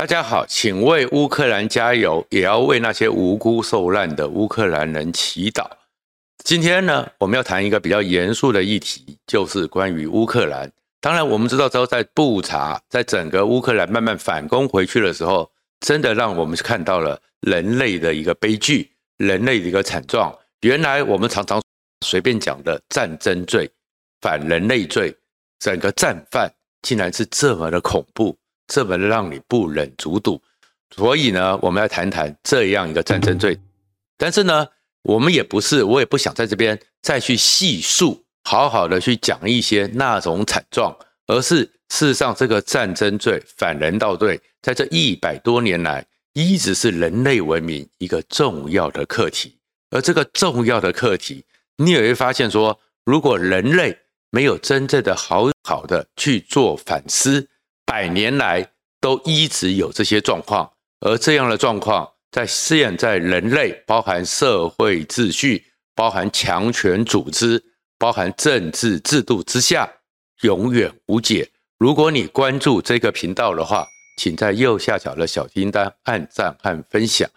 大家好，请为乌克兰加油，也要为那些无辜受难的乌克兰人祈祷。今天呢，我们要谈一个比较严肃的议题，就是关于乌克兰。当然，我们知道之后，在布查，在整个乌克兰慢慢反攻回去的时候，真的让我们看到了人类的一个悲剧，人类的一个惨状。原来我们常常随便讲的战争罪、反人类罪，整个战犯竟然是这么的恐怖。这么让你不忍卒睹，所以呢，我们来谈谈这样一个战争罪。但是呢，我们也不是，我也不想在这边再去细述，好好的去讲一些那种惨状，而是事实上，这个战争罪、反人道罪，在这一百多年来，一直是人类文明一个重要的课题。而这个重要的课题，你也会发现说，如果人类没有真正的好好的去做反思，百年来都一直有这些状况，而这样的状况在现在人类包含社会秩序、包含强权组织、包含政治制度之下，永远无解。如果你关注这个频道的话，请在右下角的小叮当按赞和分享。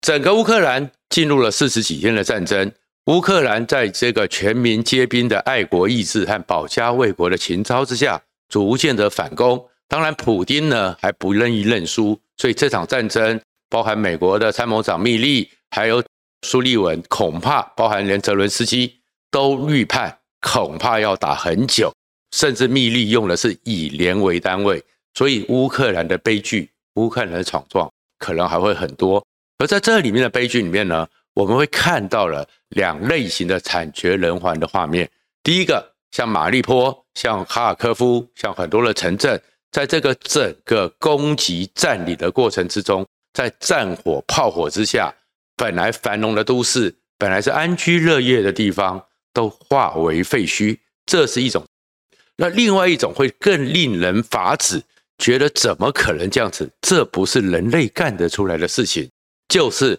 整个乌克兰进入了四十几天的战争，乌克兰在这个全民皆兵的爱国意志和保家卫国的情操之下，逐渐的反攻。当然，普丁呢还不愿意认输，所以这场战争包含美国的参谋长密利，还有苏利文，恐怕包含连泽伦斯基都预判，恐怕要打很久，甚至密利用的是以年为单位，所以乌克兰的悲剧，乌克兰的闯状可能还会很多。而在这里面的悲剧里面呢，我们会看到了两类型的惨绝人寰的画面。第一个，像马利波，像哈尔科夫，像很多的城镇。在这个整个攻击占领的过程之中，在战火炮火之下，本来繁荣的都市，本来是安居乐业的地方，都化为废墟。这是一种。那另外一种会更令人发指，觉得怎么可能这样子？这不是人类干得出来的事情。就是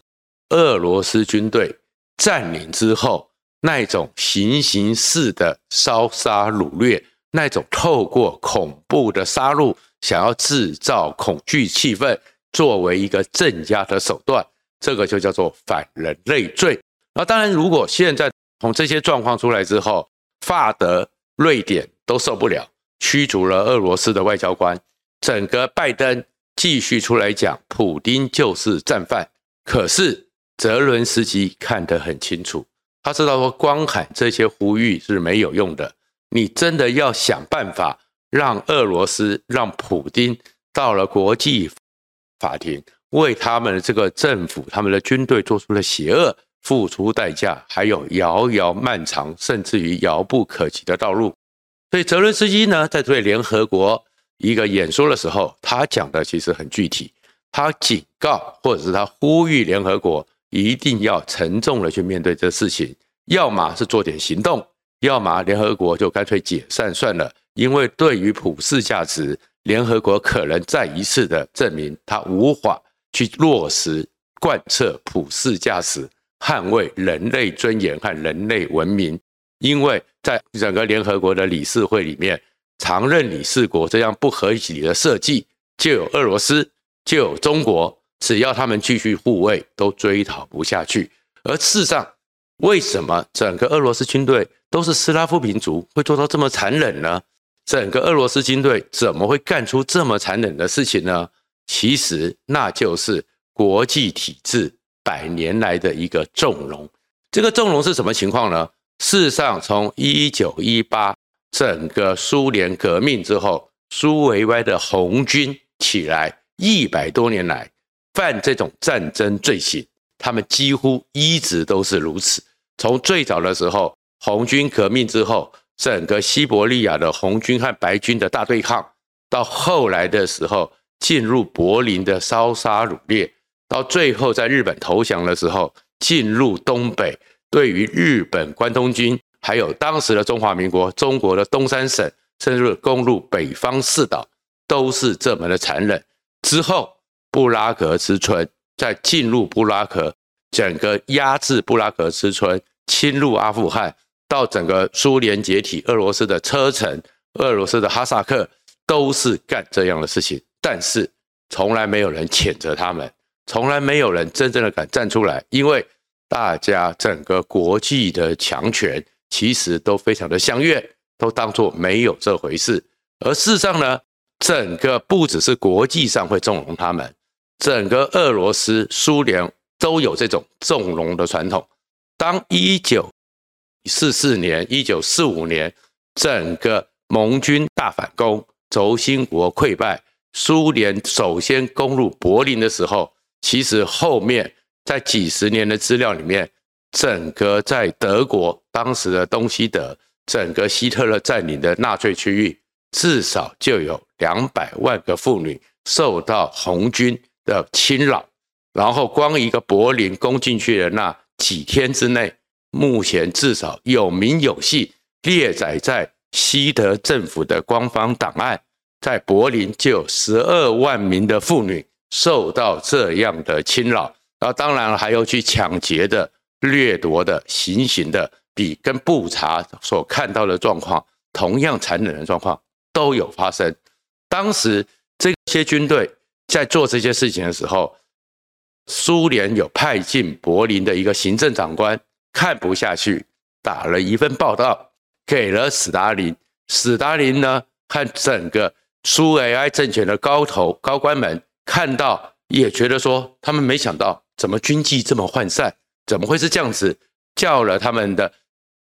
俄罗斯军队占领之后，那种行刑式的烧杀掳掠。那种透过恐怖的杀戮，想要制造恐惧气氛，作为一个镇压的手段，这个就叫做反人类罪。那当然，如果现在从这些状况出来之后，法德、瑞典都受不了，驱逐了俄罗斯的外交官，整个拜登继续出来讲，普丁就是战犯。可是泽伦斯基看得很清楚，他知道说，光喊这些呼吁是没有用的。你真的要想办法让俄罗斯、让普丁到了国际法庭，为他们的这个政府、他们的军队做出的邪恶付出代价，还有遥遥漫长，甚至于遥不可及的道路。所以泽伦斯基呢，在对联合国一个演说的时候，他讲的其实很具体，他警告或者是他呼吁联合国一定要沉重的去面对这事情，要么是做点行动。要么联合国就干脆解散算了，因为对于普世价值，联合国可能再一次的证明它无法去落实贯彻普世价值，捍卫人类尊严和人类文明。因为在整个联合国的理事会里面，常任理事国这样不合理的设计，就有俄罗斯，就有中国，只要他们继续护卫，都追讨不下去。而事实上，为什么整个俄罗斯军队都是斯拉夫民族会做到这么残忍呢？整个俄罗斯军队怎么会干出这么残忍的事情呢？其实那就是国际体制百年来的一个纵容。这个纵容是什么情况呢？事实上，从一九一八整个苏联革命之后，苏维埃的红军起来一百多年来犯这种战争罪行，他们几乎一直都是如此。从最早的时候，红军革命之后，整个西伯利亚的红军和白军的大对抗，到后来的时候，进入柏林的烧杀掳掠，到最后在日本投降的时候，进入东北，对于日本关东军，还有当时的中华民国中国的东三省，甚至攻入北方四岛，都是这么的残忍。之后，布拉格之春，再进入布拉格。整个压制布拉格之春，侵入阿富汗，到整个苏联解体，俄罗斯的车臣，俄罗斯的哈萨克，都是干这样的事情。但是从来没有人谴责他们，从来没有人真正的敢站出来，因为大家整个国际的强权其实都非常的相悦，都当作没有这回事。而事实上呢，整个不只是国际上会纵容他们，整个俄罗斯、苏联都有这种纵容的传统。当一九四四年、一九四五年，整个盟军大反攻，轴心国溃败，苏联首先攻入柏林的时候，其实后面在几十年的资料里面，整个在德国当时的东西德，整个希特勒占领的纳粹区域，至少就有两百万个妇女受到红军的侵扰，然后光一个柏林攻进去的那几天之内，目前至少有名有姓列载在西德政府的官方档案，在柏林就有十二万名的妇女受到这样的侵扰，然后当然还有去抢劫的、掠夺的、行刑的，比跟布查所看到的状况同样残忍的状况都有发生。当时这些军队在做这些事情的时候，苏联有派进柏林的一个行政长官。看不下去，打了一份报告给了史达林。史达林呢，和整个苏维埃政权的高头高官们看到，也觉得说，他们没想到怎么军纪这么涣散，怎么会是这样子？叫了他们的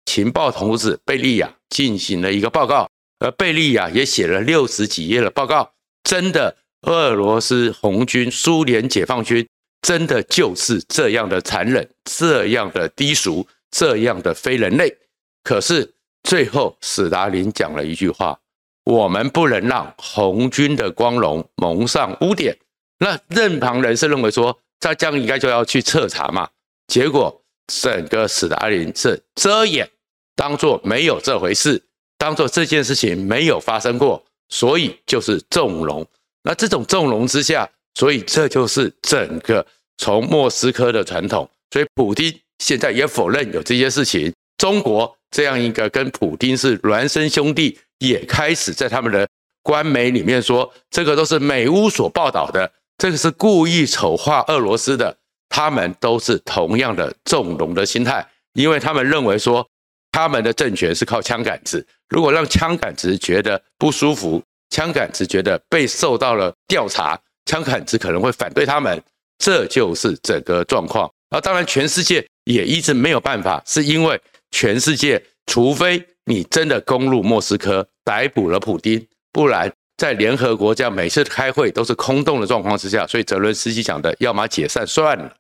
情报同志贝利亚进行了一个报告，而贝利亚也写了六十几页的报告。真的，俄罗斯红军、苏联解放军。真的就是这样的残忍，这样的低俗，这样的非人类。可是最后，史达林讲了一句话：“我们不能让红军的光荣蒙上污点。”那任旁人士认为说，这样应该就要去彻查嘛。结果整个史达林是遮掩，当作没有这回事，当作这件事情没有发生过，所以就是纵容。那这种纵容之下。所以这就是整个从莫斯科的传统。所以普丁现在也否认有这些事情。中国这样一个跟普丁是孪生兄弟，也开始在他们的官媒里面说，这个都是美乌所报道的，这个是故意丑化俄罗斯的。他们都是同样的纵容的心态，因为他们认为说，他们的政权是靠枪杆子，如果让枪杆子觉得不舒服，枪杆子觉得被受到了调查。枪杆子可能会反对他们，这就是整个状况。而当然，全世界也一直没有办法，是因为全世界除非你真的攻入莫斯科，逮捕了普丁，不然在联合国这样每次开会都是空洞的状况之下，所以泽伦斯基讲的，要么解散算了。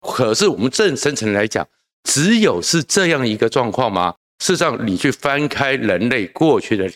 可是我们正深层来讲，只有是这样一个状况吗？事实上，你去翻开人类过去的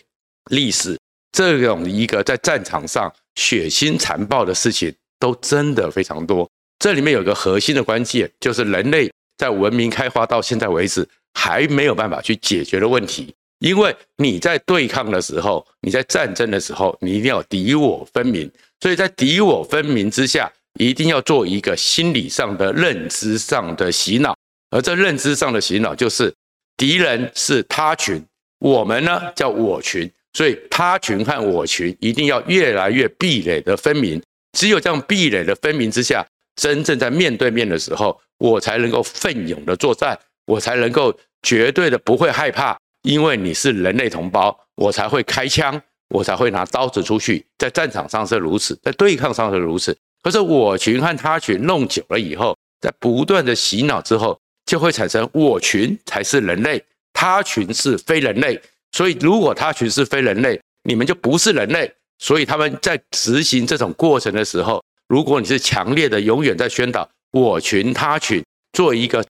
历史，这种一个在战场上。血腥残暴的事情都真的非常多，这里面有个核心的关键，就是人类在文明开化到现在为止还没有办法去解决的问题。因为你在对抗的时候，你在战争的时候，你一定要敌我分明。所以在敌我分明之下，一定要做一个心理上的认知上的洗脑，而这认知上的洗脑就是敌人是他群，我们呢叫我群。所以他群和我群一定要越来越壁垒的分明，只有这样壁垒的分明之下，真正在面对面的时候，我才能够奋勇的作战，我才能够绝对的不会害怕，因为你是人类同胞，我才会开枪，我才会拿刀子出去，在战场上是如此，在对抗上是如此。可是我群和他群弄久了以后，在不断的洗脑之后，就会产生我群才是人类，他群是非人类。所以，如果他群是非人类，你们就不是人类。所以他们在执行这种过程的时候，如果你是强烈的，永远在宣导我群他群，做一个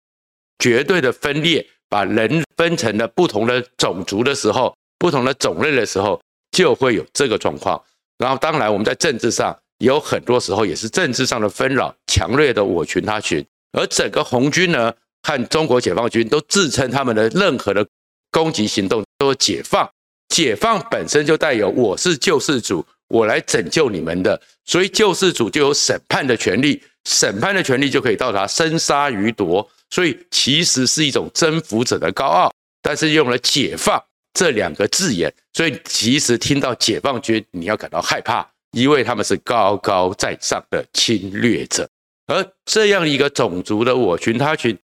绝对的分裂，把人分成了不同的种族的时候，不同的种类的时候，就会有这个状况。然后，当然我们在政治上有很多时候也是政治上的纷扰，强烈的我群他群。而整个红军呢，和中国解放军都自称他们的任何的攻击行动。说解放，解放本身就带有我是救世主，我来拯救你们的，所以救世主就有审判的权利，审判的权利就可以到达生杀予夺，所以其实是一种征服者的高傲，但是用了解放这两个字眼，所以其实听到解放军，你要感到害怕，因为他们是高高在上的侵略者。而这样一个种族的我群他群，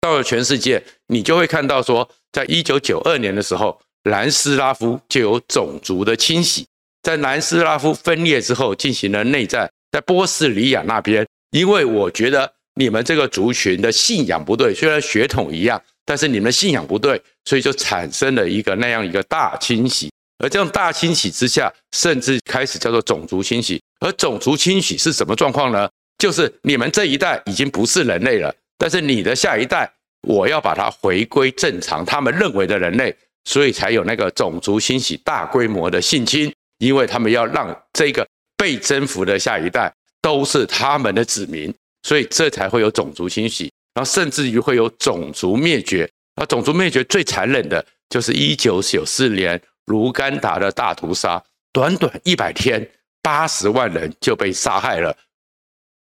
到了全世界，你就会看到说，在一九九二年的时候，南斯拉夫就有种族的清洗，在南斯拉夫分裂之后进行了内战，在波斯尼亚那边，因为我觉得你们这个族群的信仰不对，虽然血统一样，但是你们信仰不对，所以就产生了一个那样一个大清洗。而这样大清洗之下，甚至开始叫做种族清洗。而种族清洗是什么状况呢？就是你们这一代已经不是人类了，但是你的下一代，我要把它回归正常，他们认为的人类，所以才有那个种族清洗、大规模的性侵，因为他们要让这个被征服的下一代都是他们的子民，所以这才会有种族清洗，然后甚至于会有种族灭绝。而种族灭绝最残忍的就是一九九四年。卢甘达的大屠杀，短短一百天，八十万人就被杀害了。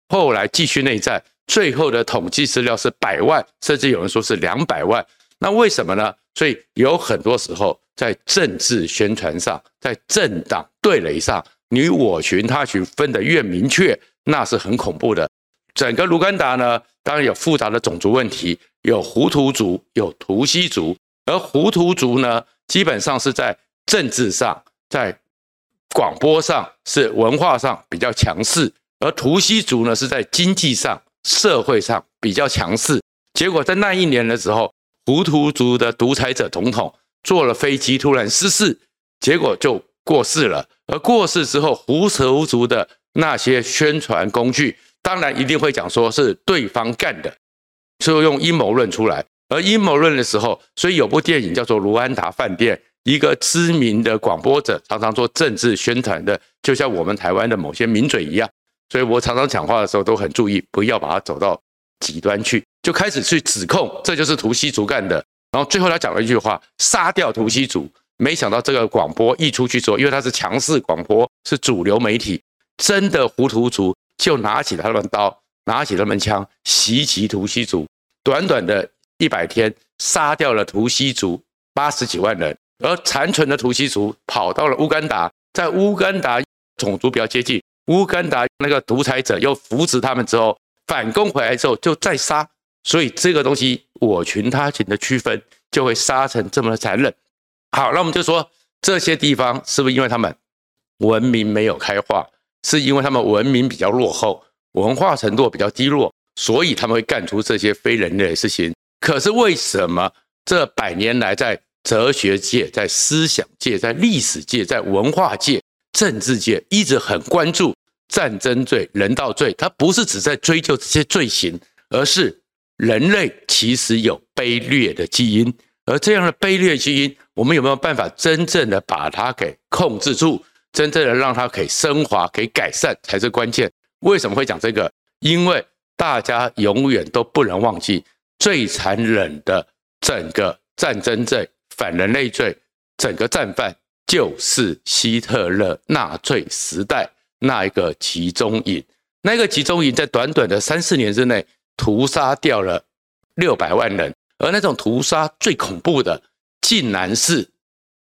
后来继续内战，最后的统计资料是百万，甚至有人说是两百万。那为什么呢？所以有很多时候在政治宣传上，在政党对垒上，你我群他群分得越明确，那是很恐怖的。整个卢甘达呢，当然有复杂的种族问题，有胡图族，有图西族，而胡图族呢，基本上是在政治上，在广播上是文化上比较强势，而图西族呢是在经济上、社会上比较强势。结果在那一年的时候，胡图族的独裁者总统坐了飞机突然失事，结果就过世了。而过世之后，胡图族的那些宣传工具，当然一定会讲说是对方干的，就用阴谋论出来。而阴谋论的时候，所以有部电影叫做《卢安达饭店》。一个知名的广播者常常做政治宣传的，就像我们台湾的某些名嘴一样，所以我常常讲话的时候都很注意，不要把它走到极端去，就开始去指控这就是图西族干的。然后最后他讲了一句话：杀掉图西族。没想到这个广播一出去之后，因为它是强势广播，是主流媒体，真的胡图族就拿起他们刀，拿起他们枪袭击图西族，短短的一百天杀掉了图西族八十几万人。而残存的图西族跑到了乌干达，在乌干达种族比较接近，乌干达那个独裁者又扶持他们之后反攻回来之后就再杀，所以这个东西我群他群的区分就会杀成这么的残忍。好，那我们就说这些地方是不是因为他们文明没有开化，是因为他们文明比较落后，文化程度比较低落，所以他们会干出这些非人类的事情？可是为什么这百年来在哲学界、在思想界、在历史界、在文化界、政治界，一直很关注战争罪、人道罪。他不是只在追究这些罪行，而是人类其实有卑劣的基因。而这样的卑劣基因，我们有没有办法真正的把它给控制住？真正的让它可以升华、可以改善，才是关键。为什么会讲这个？因为大家永远都不能忘记最残忍的整个战争罪。反人类罪，整个战犯就是希特勒纳粹时代那一个集中营。那个集中营在短短的三四年之内屠杀掉了六百万人，而那种屠杀最恐怖的，竟然是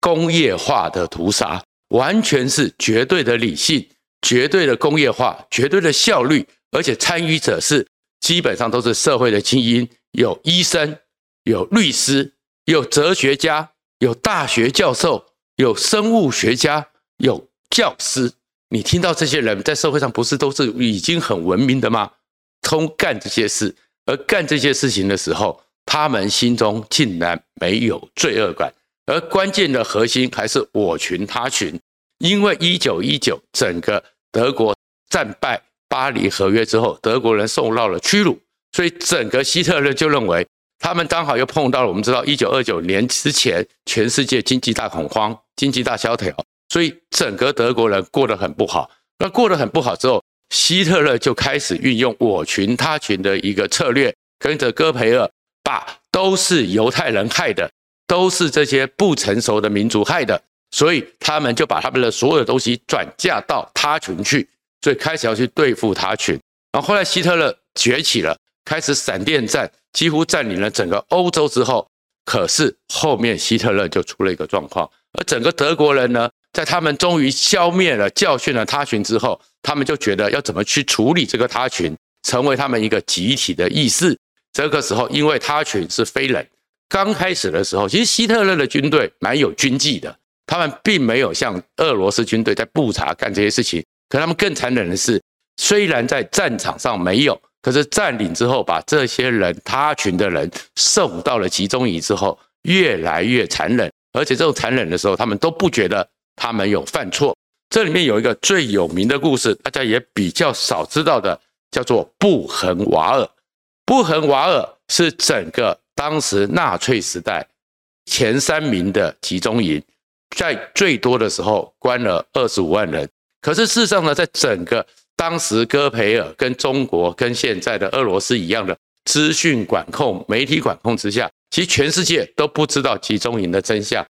工业化的屠杀，完全是绝对的理性、绝对的工业化、绝对的效率，而且参与者是基本上都是社会的精英，有医生，有律师。有哲学家，有大学教授，有生物学家，有教师。你听到这些人在社会上不是都是已经很文明的吗？通干这些事，而干这些事情的时候，他们心中竟然没有罪恶感。而关键的核心还是我群他群，因为一九一九整个德国战败巴黎合约之后，德国人受到了屈辱，所以整个希特勒就认为。他们刚好又碰到了，我们知道，一九二九年之前，全世界经济大恐慌，经济大萧条，所以整个德国人过得很不好。那过得很不好之后，希特勒就开始运用我群他群的一个策略，跟着戈培尔，把都是犹太人害的，都是这些不成熟的民族害的，所以他们就把他们的所有东西转嫁到他群去，所以开始要去对付他群。然后后来希特勒崛起了，开始闪电战。几乎占领了整个欧洲之后，可是后面希特勒就出了一个状况，而整个德国人呢，在他们终于消灭了、教训了他群之后，他们就觉得要怎么去处理这个他群，成为他们一个集体的意识。这个时候，因为他群是非人，刚开始的时候，其实希特勒的军队蛮有军纪的，他们并没有像俄罗斯军队在布查干这些事情。可他们更残忍的是，虽然在战场上没有，可是占领之后，把这些人他群的人送到了集中营之后，越来越残忍。而且这种残忍的时候，他们都不觉得他们有犯错。这里面有一个最有名的故事，大家也比较少知道的，叫做布痕瓦尔。布痕瓦尔是整个当时纳粹时代前三名的集中营，在最多的时候关了二十五万人。可是事实上呢，在整个当时戈培尔跟中国跟现在的俄罗斯一样的资讯管控、媒体管控之下。其实全世界都不知道集中营的真相，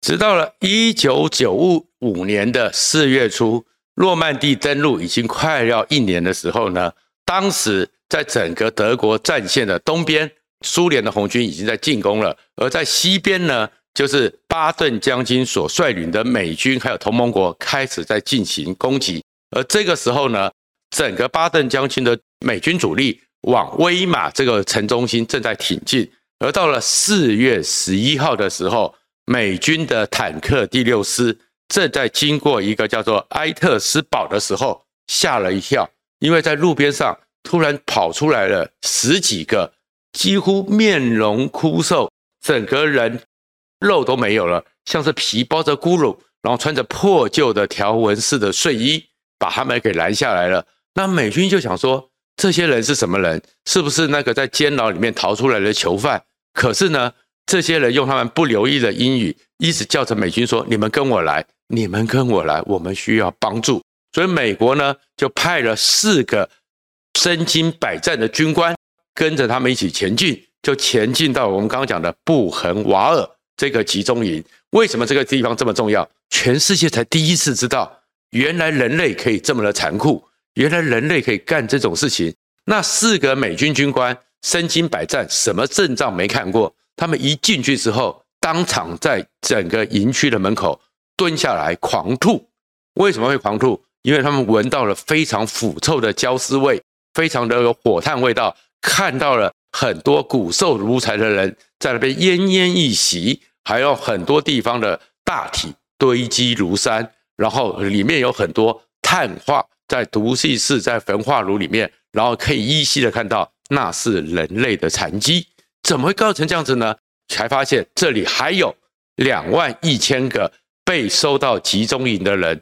直到了一九九五年的四月初，诺曼底登陆已经快要一年的时候呢，当时在整个德国战线的东边，苏联的红军已经在进攻了，而在西边呢，就是巴顿将军所率领的美军还有同盟国开始在进行攻击，而这个时候呢，整个巴顿将军的美军主力往威玛这个城中心正在挺进。而到了四月十一号的时候，美军的坦克第六师正在经过一个叫做埃特斯堡的时候，吓了一跳，因为在路边上突然跑出来了十几个，几乎面容枯瘦，整个人肉都没有了，像是皮包着咕噜，然后穿着破旧的条纹式的睡衣，把他们给拦下来了。那美军就想说，这些人是什么人？是不是那个在监牢里面逃出来的囚犯？可是呢，这些人用他们不留意的英语，一直叫着美军说：“你们跟我来，你们跟我来，我们需要帮助。”所以美国呢，就派了四个身经百战的军官跟着他们一起前进，就前进到我们刚刚讲的布痕瓦尔这个集中营。为什么这个地方这么重要？全世界才第一次知道，原来人类可以这么的残酷，原来人类可以干这种事情。那四个美军军官。身经百战，什么阵仗没看过？他们一进去之后，当场在整个营区的门口蹲下来狂吐。为什么会狂吐？因为他们闻到了非常腐臭的焦尸味，非常的有火炭味道，看到了很多骨瘦如柴的人在那边奄奄一息，还有很多地方的大体堆积如山，然后里面有很多碳化在毒气室、在焚化炉里面，然后可以依稀的看到。那是人类的残迹，怎么会搞成这样子呢？才发现这里还有两万一千个被收到集中营的人，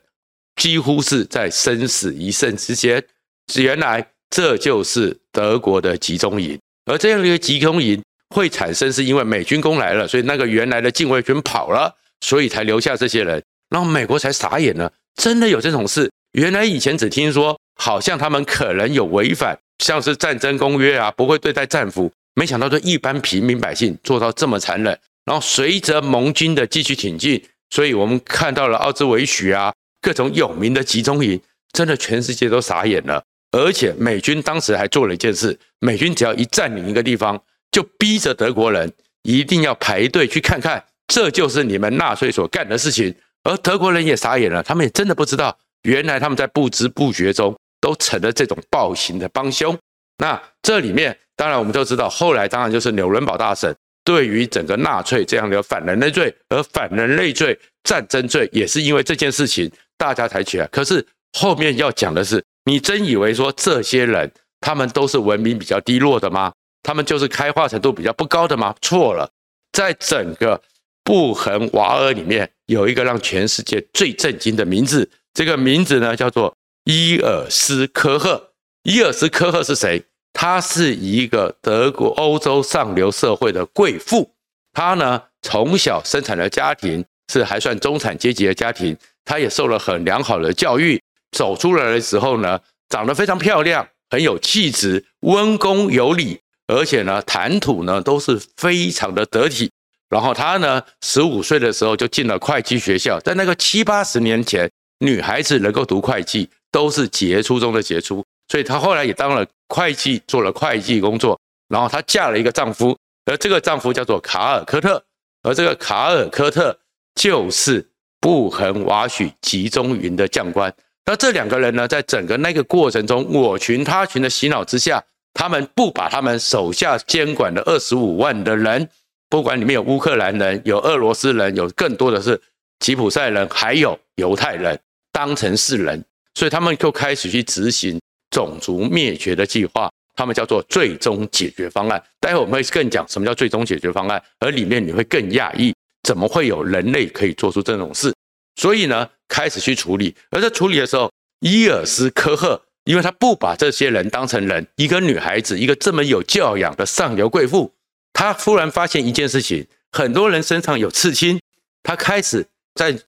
几乎是在生死一线之间。原来这就是德国的集中营，而这样一个集中营会产生，是因为美军攻来了，所以那个原来的禁卫军跑了，所以才留下这些人，然后美国才傻眼了，真的有这种事？原来以前只听说，好像他们可能有违反。像是战争公约啊，不会对待战俘，没想到对一般平民百姓做到这么残忍。然后随着盟军的继续挺进，所以我们看到了奥兹维许啊，各种有名的集中营，真的全世界都傻眼了。而且美军当时还做了一件事，美军只要一占领一个地方，就逼着德国人一定要排队去看看，这就是你们纳粹所干的事情。而德国人也傻眼了，他们也真的不知道，原来他们在不知不觉中。都成了这种暴行的帮凶。那这里面，当然我们都知道，后来当然就是纽伦堡大审，对于整个纳粹这样的反人类罪，而反人类罪、战争罪，也是因为这件事情大家才起来。可是后面要讲的是，你真以为说这些人他们都是文明比较低落的吗？他们就是开化程度比较不高的吗？错了，在整个布痕瓦尔里面有一个让全世界最震惊的名字，这个名字呢叫做。伊尔斯科赫，伊尔斯科赫是谁？她是一个德国欧洲上流社会的贵妇。她呢，从小生产的家庭是还算中产阶级的家庭，她也受了很良好的教育。走出来的时候呢，长得非常漂亮，很有气质，温恭有礼，而且呢，谈吐呢都是非常的得体。然后她呢，十五岁的时候就进了会计学校，在那个七八十年前，女孩子能够读会计。都是杰出中的杰出，所以她后来也当了会计，做了会计工作。然后她嫁了一个丈夫，而这个丈夫叫做卡尔科特，而这个卡尔科特就是布痕瓦许集中营的将官。那这两个人呢，在整个那个过程中，我群他群的洗脑之下，他们不把他们手下监管的二十五万的人，不管里面有乌克兰人、有俄罗斯人、有更多的是吉普赛人，还有犹太人，当成是人，所以他们就开始去执行种族灭绝的计划，他们叫做最终解决方案。待会我们会更讲什么叫最终解决方案，而里面你会更讶异，怎么会有人类可以做出这种事？所以呢，开始去处理，而在处理的时候，伊尔斯科赫，因为他不把这些人当成人，一个女孩子，一个这么有教养的上流贵妇，他突然发现一件事情：很多人身上有刺青，他开始在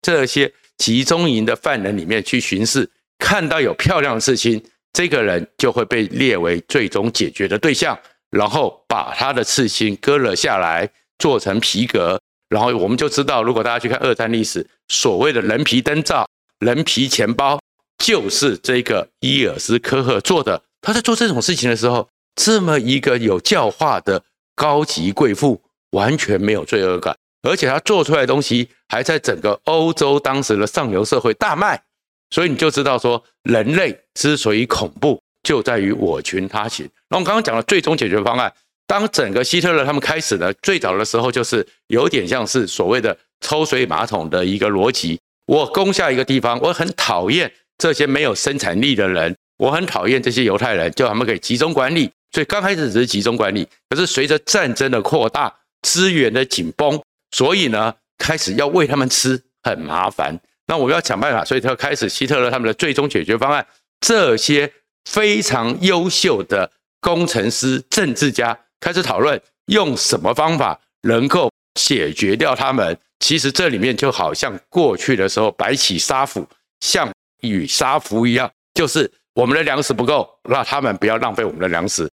这些集中营的犯人里面去巡视，看到有漂亮的刺青，这个人就会被列为最终解决的对象，然后把他的刺青割了下来，做成皮革。然后我们就知道，如果大家去看二战历史，所谓的人皮灯罩、人皮钱包，就是这个伊尔斯科赫做的。他在做这种事情的时候，这么一个有教化的高级贵妇，完全没有罪恶感，而且他做出来的东西还在整个欧洲当时的上流社会大卖。所以你就知道说，人类之所以恐怖，就在于我群他群。那我们刚刚讲的最终解决方案。当整个希特勒他们开始呢，最早的时候就是有点像是所谓的抽水马桶的一个逻辑。我攻下一个地方，我很讨厌这些没有生产力的人，我很讨厌这些犹太人，就他们可以集中管理。所以刚开始只是集中管理，可是随着战争的扩大，资源的紧绷，所以呢，开始要喂他们吃，很麻烦。那我们要想办法，所以他开始希特勒他们的最终解决方案，这些非常优秀的工程师、政治家。开始讨论用什么方法能够解决掉他们。其实这里面就好像过去的时候白起杀俘，项羽杀俘一样，就是我们的粮食不够，让他们不要浪费我们的粮食。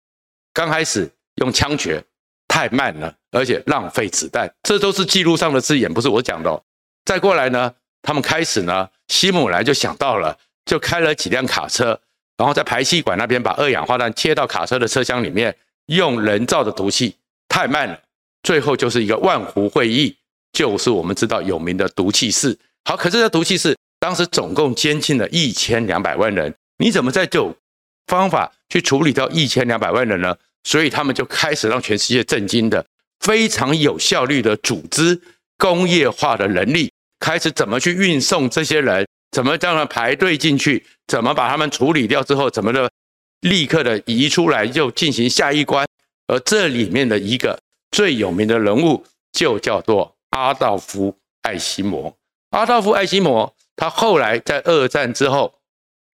刚开始用枪决太慢了，而且浪费子弹，这都是记录上的字眼，不是我讲的哦。再过来呢，他们开始呢，希姆莱就想到了，就开了几辆卡车，然后在排气管那边把二氧化碳切到卡车的车厢里面。用人造的毒气太慢了，最后就是一个万湖会议，就是我们知道有名的毒气室。好，可是这毒气室当时总共监禁了一千两百万人，你怎么在这种方法去处理掉一千两百万人呢？所以他们就开始让全世界震惊的非常有效率的组织工业化的能力，开始怎么去运送这些人，怎么让他排队进去，怎么把他们处理掉之后，怎么的。立刻的移出来就进行下一关，而这里面的一个最有名的人物就叫做阿道夫·艾希摩。阿道夫·艾希摩他后来在二战之后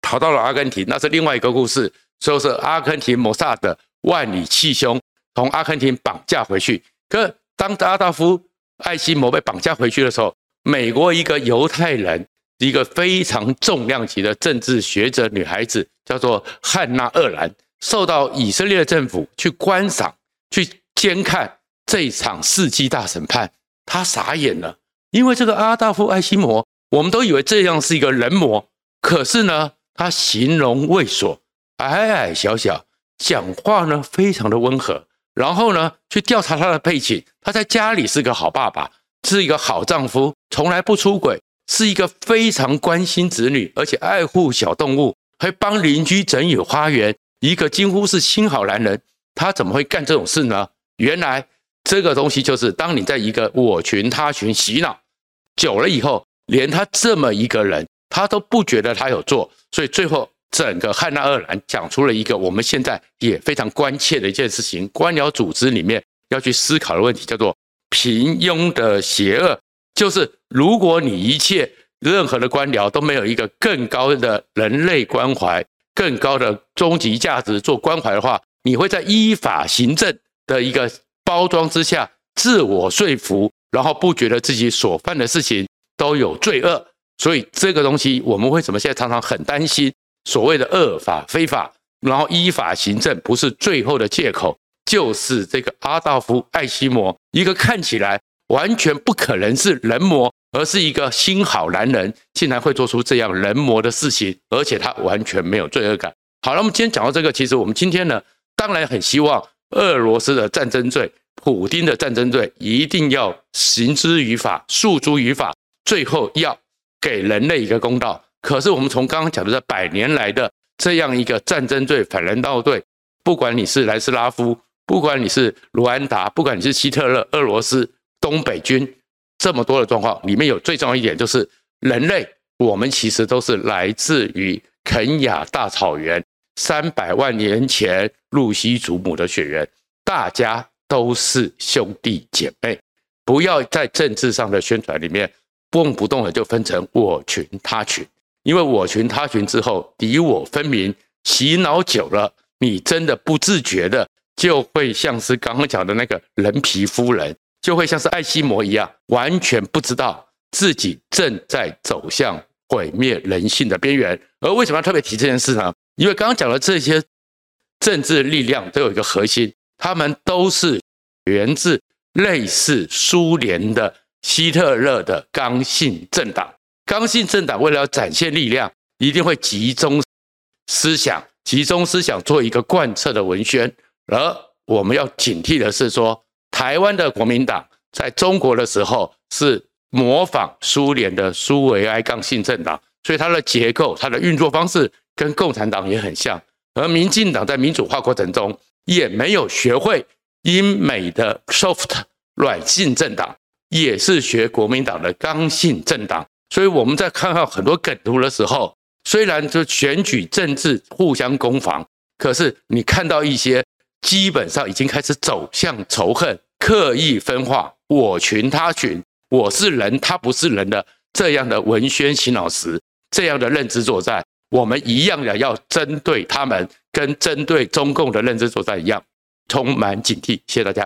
逃到了阿根廷，那是另外一个故事，说是阿根廷摩萨德万里气胸从阿根廷绑架回去。可当阿道夫·艾希摩被绑架回去的时候，美国一个犹太人。一个非常重量级的政治学者女孩子，叫做汉娜·厄兰，受到以色列政府去观赏、去监看这一场世纪大审判。她傻眼了，因为这个阿道夫·艾希摩，我们都以为这样是一个人魔，可是呢，他形容猥琐，矮矮小小，讲话呢非常的温和。然后呢，去调查他的背景，他在家里是个好爸爸，是一个好丈夫，从来不出轨。是一个非常关心子女，而且爱护小动物，还帮邻居整理花园，一个几乎是新好男人。他怎么会干这种事呢？原来这个东西就是，当你在一个我群他群洗脑久了以后，连他这么一个人，他都不觉得他有做。所以最后，整个汉娜·二兰讲出了一个我们现在也非常关切的一件事情：官僚组织里面要去思考的问题，叫做平庸的邪恶。就是如果你一切任何的官僚都没有一个更高的人类关怀、更高的终极价值做关怀的话，你会在依法行政的一个包装之下自我说服，然后不觉得自己所犯的事情都有罪恶。所以这个东西我们为什么现在常常很担心所谓的恶法非法，然后依法行政不是最后的借口，就是这个阿道夫·艾希摩一个看起来。完全不可能是人魔，而是一个新好男人，竟然会做出这样人魔的事情，而且他完全没有罪恶感。好了，我们今天讲到这个，其实我们今天呢，当然很希望俄罗斯的战争罪、普丁的战争罪一定要行之于法、诉诸于法，最后要给人类一个公道。可是我们从刚刚讲的这百年来的这样一个战争罪、反人道罪，不管你是南斯拉夫，不管你是卢安达，不管你是希特勒、俄罗斯、东北军，这么多的状况里面有最重要一点就是人类，我们其实都是来自于肯亚大草原三百万年前露西祖母的血缘，大家都是兄弟姐妹。不要在政治上的宣传里面动不动的就分成我群他群，因为我群他群之后敌我分明，洗脑久了，你真的不自觉的就会像是刚刚讲的那个人皮夫人，就会像是艾西摩一样，完全不知道自己正在走向毁灭人性的边缘。而为什么要特别提这件事呢？因为刚刚讲的这些政治力量都有一个核心，他们都是源自。类似苏联的希特勒的刚性政党，刚性政党为了要展现力量，一定会集中思想，集中思想做一个贯彻的文宣。而我们要警惕的是说，台湾的国民党在中国的时候是模仿苏联的苏维埃刚性政党，所以它的结构、它的运作方式跟共产党也很像。而民进党在民主化过程中也没有学会。英美的 soft 软性政党也是学国民党的刚性政党，所以我们在看到很多梗图的时候，虽然就选举政治互相攻防，可是你看到一些基本上已经开始走向仇恨、刻意分化、我群他群、我是人他不是人的这样的文宣洗脑词，这样的认知作战，我们一样的要针对他们，跟针对中共的认知作战一样。充满警惕，谢谢大家。